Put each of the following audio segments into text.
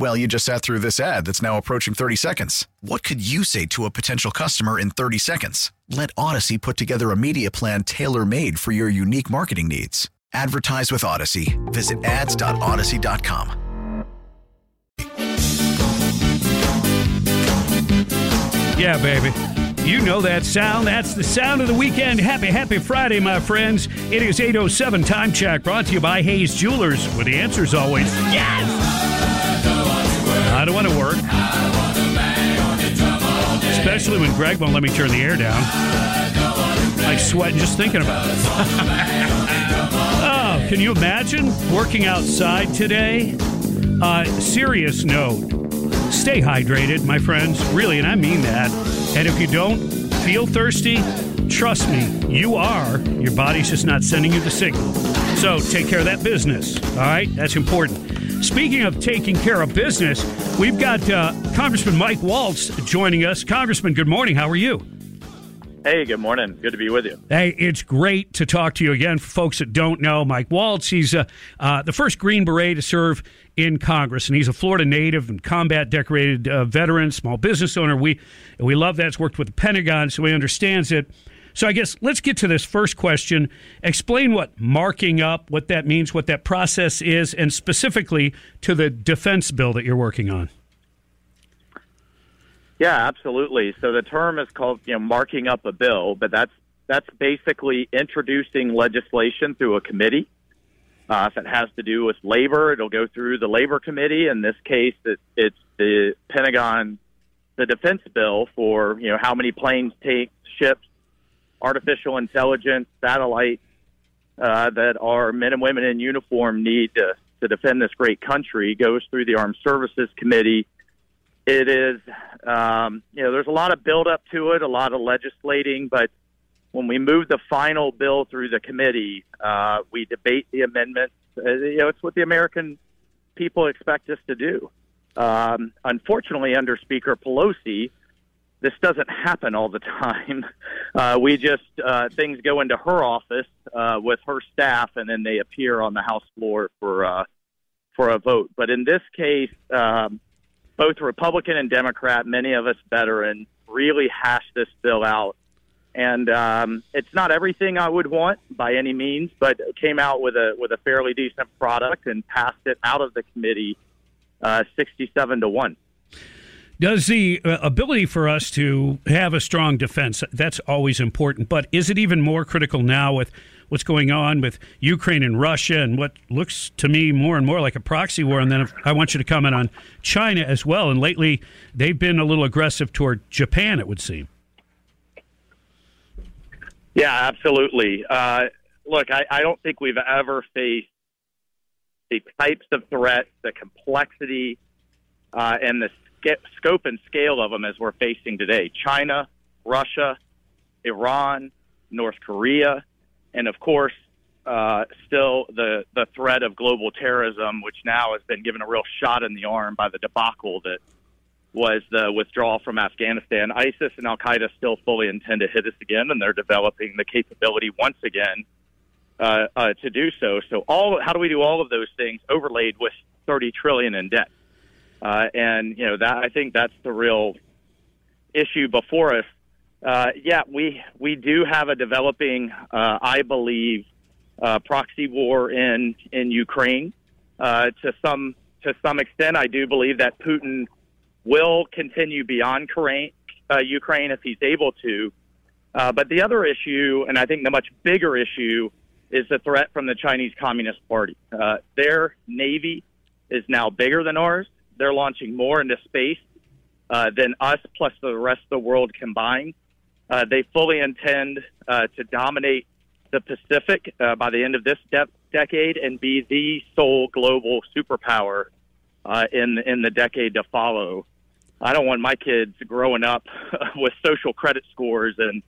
Well, you just sat through this ad that's now approaching 30 seconds. What could you say to a potential customer in 30 seconds? Let Audacy put together a media plan tailor made for your unique marketing needs. Advertise with Audacy. Visit ads.audacy.com. Yeah, baby. You know that sound. That's the sound of the weekend. Happy, happy Friday, my friends. It is 807 Time Check brought to you by Hayes Jewelers, where the answer is always yes! I don't want to work. Especially when Greg won't let me turn the air down. I sweat just thinking about it. oh, can you imagine working outside today? Uh, serious note. Stay hydrated, my friends. Really, and I mean that. And if you don't feel thirsty, trust me, you are. Your body's just not sending you the signal. So take care of that business. All right? That's important. Speaking of taking care of business, we've got uh, Congressman Mike Waltz joining us. Congressman, good morning. How are you? Hey, good morning. Good to be with you. Hey, it's great to talk to you again. For folks that don't know, Mike Waltz, he's uh, uh, the first Green Beret to serve in Congress, and he's a Florida native and combat decorated uh, veteran, small business owner. We we love that. He's worked with the Pentagon, so he understands it. So I guess let's get to this first question. Explain what marking up, what that means, what that process is, and specifically to the defense bill that you're working on. Yeah, absolutely. So the term is called, you know, marking up a bill, but that's that's basically introducing legislation through a committee. Uh, if it has to do with labor, it'll go through the labor committee. In this case, it, it's the Pentagon, the defense bill for you know how many planes, tanks, ships, artificial intelligence, satellites uh, that our men and women in uniform need to, to defend this great country goes through the Armed Services Committee. It is, um, you know, there's a lot of buildup to it, a lot of legislating, but when we move the final bill through the committee, uh, we debate the amendments. Uh, you know, it's what the American people expect us to do. Um, unfortunately, under Speaker Pelosi, this doesn't happen all the time. Uh, we just uh, things go into her office uh, with her staff, and then they appear on the House floor for uh, for a vote. But in this case, um, both Republican and Democrat, many of us veterans, really hashed this bill out. And um, it's not everything I would want by any means, but came out with a with a fairly decent product and passed it out of the committee, uh, sixty-seven to one. Does the uh, ability for us to have a strong defense, that's always important, but is it even more critical now with what's going on with Ukraine and Russia and what looks to me more and more like a proxy war? And then I want you to comment on China as well. And lately, they've been a little aggressive toward Japan, it would seem. Yeah, absolutely. Uh, look, I, I don't think we've ever faced the types of threats, the complexity, uh, and the scope and scale of them as we're facing today. China, Russia, Iran, North Korea, and of course, uh, still the, the threat of global terrorism, which now has been given a real shot in the arm by the debacle that was the withdrawal from Afghanistan. ISIS and Al Qaeda still fully intend to hit us again, and they're developing the capability once again uh, uh, to do so. So, all how do we do all of those things overlaid with 30 trillion in debt? Uh, and you know that I think that's the real issue before us. Uh, yeah, we we do have a developing, uh, I believe, uh, proxy war in in Ukraine. Uh, to some to some extent, I do believe that Putin will continue beyond Ukraine, uh, Ukraine if he's able to. Uh, but the other issue, and I think the much bigger issue, is the threat from the Chinese Communist Party. Uh, their navy is now bigger than ours. They're launching more into space uh, than us, plus the rest of the world combined. Uh, they fully intend uh, to dominate the Pacific uh, by the end of this de- decade and be the sole global superpower uh, in in the decade to follow. I don't want my kids growing up with social credit scores and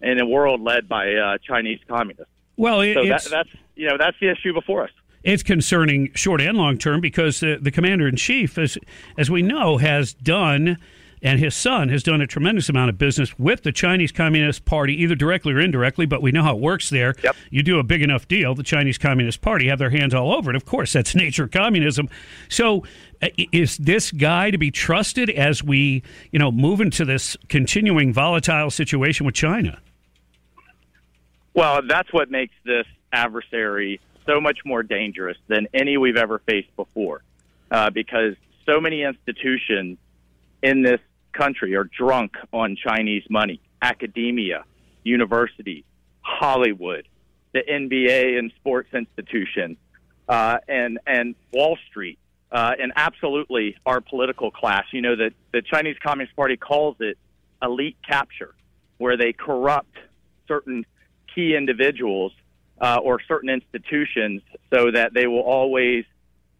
in a world led by uh, Chinese communists. Well, it, so that, that's you know that's the issue before us. It's concerning short and long term because uh, the commander in chief, as as we know, has done and his son has done a tremendous amount of business with the Chinese Communist Party, either directly or indirectly. But we know how it works there. Yep. You do a big enough deal, the Chinese Communist Party have their hands all over it. Of course, that's nature of communism. So, uh, is this guy to be trusted as we, you know, move into this continuing volatile situation with China? Well, that's what makes this adversary so much more dangerous than any we've ever faced before, uh, because so many institutions in this country are drunk on Chinese money. Academia, universities, Hollywood, the NBA and sports institutions, uh, and and Wall Street, uh, and absolutely our political class. You know that the Chinese Communist Party calls it elite capture, where they corrupt certain key individuals uh, or certain institutions so that they will always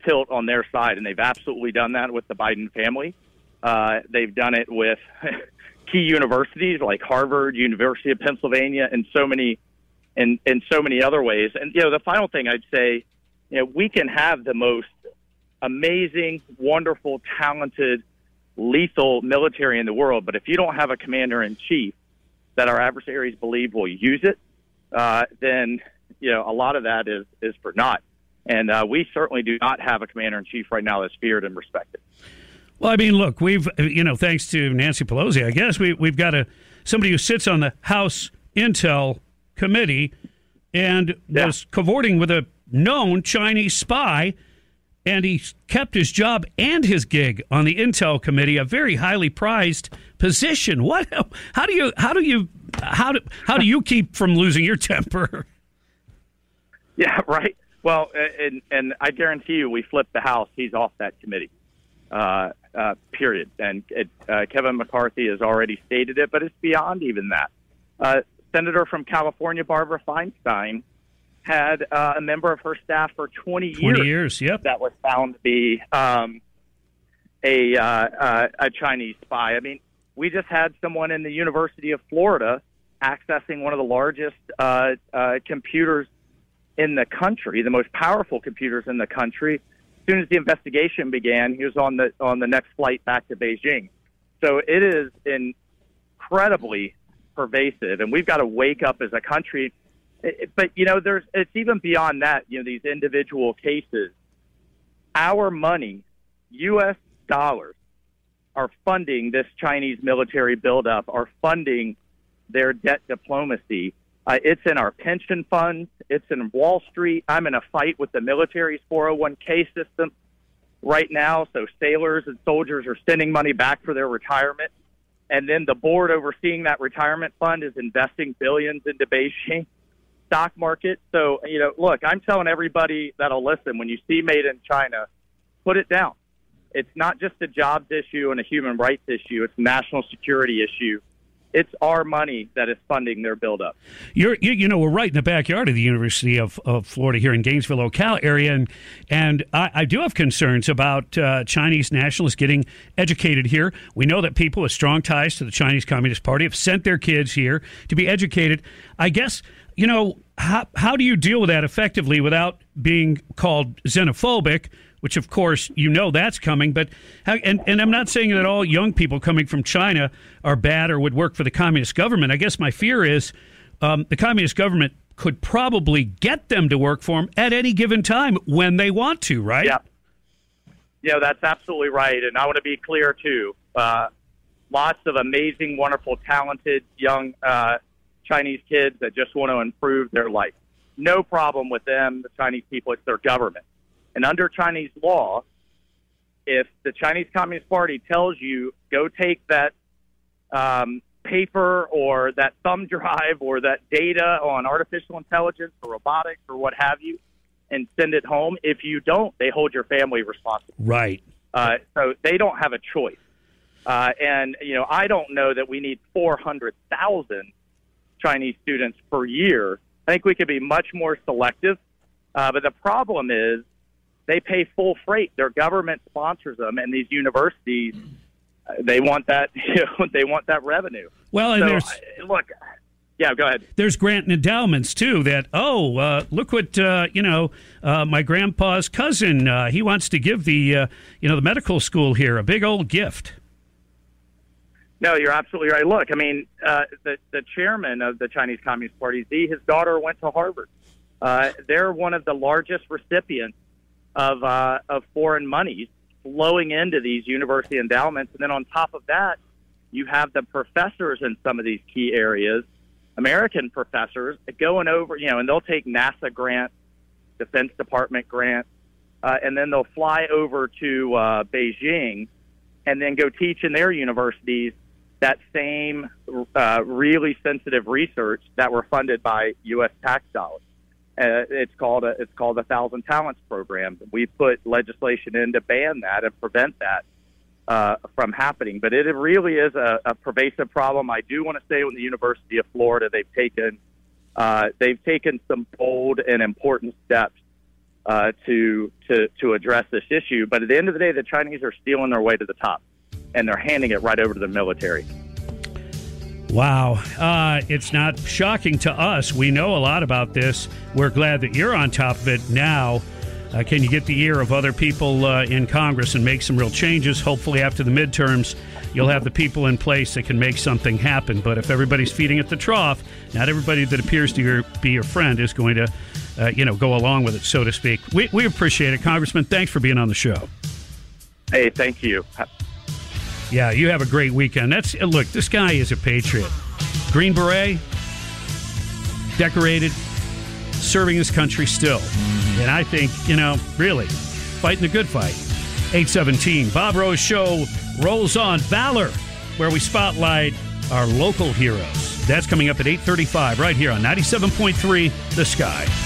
tilt on their side, and they've absolutely done that with the Biden family. Uh, they've done it with key universities like Harvard, University of Pennsylvania, and so many, and in so many other ways. And you know, the final thing I'd say, you know, we can have the most amazing, wonderful, talented, lethal military in the world, but if you don't have a commander in chief that our adversaries believe will use it, uh, then you know a lot of that is is for naught. And uh, we certainly do not have a commander in chief right now that's feared and respected. Well, I mean, look, we've you know, thanks to Nancy Pelosi, I guess we we've got a somebody who sits on the House Intel Committee and Yeah. was cavorting with a known Chinese spy, and he kept his job and his gig on the Intel Committee, a very highly prized position. What? How do you? How do you? How do? How do you keep from losing your temper? Yeah, right. Well, and and I guarantee you, we flip the House, he's off that committee. Uh, uh, period. And it, uh, Kevin McCarthy has already stated it, but it's beyond even that. Uh, Senator from California, Barbara Feinstein, had uh, a member of her staff for 20 years. Twenty years. Yep. that was found to be um, a uh, uh, a Chinese spy. I mean, we just had someone in the University of Florida accessing one of the largest uh, uh, computers in the country, the most powerful computers in the country. As soon as the investigation began, he was on the on the next flight back to Beijing. So it is incredibly pervasive, and we've got to wake up as a country. But you know, there's it's even beyond that. You know, these individual cases. Our money, U.S. dollars, are funding this Chinese military buildup, are funding their debt diplomacy. Uh, it's in our pension funds. It's in Wall Street. I'm in a fight with the military's 401k system right now. So sailors and soldiers are sending money back for their retirement. And then the board overseeing that retirement fund is investing billions into Beijing stock market. So, you know, look, I'm telling everybody that'll listen when you see made in China, put it down. It's not just a jobs issue and a human rights issue, it's a national security issue. It's our money that is funding their buildup. You're, you, you know, we're right in the backyard of the University of, of Florida here in Gainesville, Ocala area, and and I, I do have concerns about uh, Chinese nationalists getting educated here. We know that people with strong ties to the Chinese Communist Party have sent their kids here to be educated. I guess you know how how do you deal with that effectively without being called xenophobic? Which, of course, you know that's coming. But and and I'm not saying that all young people coming from China are bad or would work for the communist government. I guess my fear is um, the communist government could probably get them to work for them at any given time when they want to, right? Yeah. Know, that's absolutely right. And I want to be clear, too. Uh, lots of amazing, wonderful, talented young uh, Chinese kids that just want to improve their life. No problem with them, the Chinese people. It's their government. And under Chinese law, if the Chinese Communist Party tells you go take that um, paper or that thumb drive or that data on artificial intelligence or robotics or what have you and send it home. If you don't, they hold your family responsible. Right. Uh, so they don't have a choice. Uh, and, you know, I don't know that we need 400,000 Chinese students per year. I think we could be much more selective. Uh, but the problem is they pay full freight. Their government sponsors them, and these universities uh, they want that you know, they want that revenue. Well, and so, there's look, yeah, go ahead. There's grant and endowments too. That oh, uh, look what uh, you know, uh, my grandpa's cousin. Uh, he wants to give the uh, you know the medical school here a big old gift. No, you're absolutely right. Look, I mean, uh, the the chairman of the Chinese Communist Party, Xi, his daughter went to Harvard. they're one of the largest recipients of of foreign monies flowing into these university endowments, and then on top of that, you have the professors in some of these key areas American professors going over, you know, and they'll take NASA grants, Defense Department grants, uh, and then they'll fly over to uh, Beijing and then go teach in their universities that same uh, really sensitive research that were funded by U.S. tax dollars. Uh, it's called a it's called a Thousand Talents program. We put legislation in to ban that and prevent that uh, from happening. But it really is a, a pervasive problem. I do want to say, with the University of Florida, they've taken uh, they've taken some bold and important steps uh, to to to address this issue. But at the end of the day, the Chinese are stealing their way to the top, and they're handing it right over to the military. Wow. Uh, it's not shocking to us. We know a lot about this. We're glad that you're on top of it now. Uh, can you get the ear of other people uh, in Congress and make some real changes? Hopefully, after the midterms, you'll have the people in place that can make something happen. But if everybody's feeding at the trough, not everybody that appears to your, be your friend is going to, uh, you know, go along with it, so to speak. We, we appreciate it, Congressman. Thanks for being on the show. Hey, thank you. Yeah, you have a great weekend. That's uh, look. This guy is a patriot. Green beret, decorated, serving his country still. Mm-hmm. And I think, you know, really, fighting the good fight. 817, Bob Rose Show rolls on. Valor, where we spotlight our local heroes. That's coming up at 835 right here on 97.3 The Sky.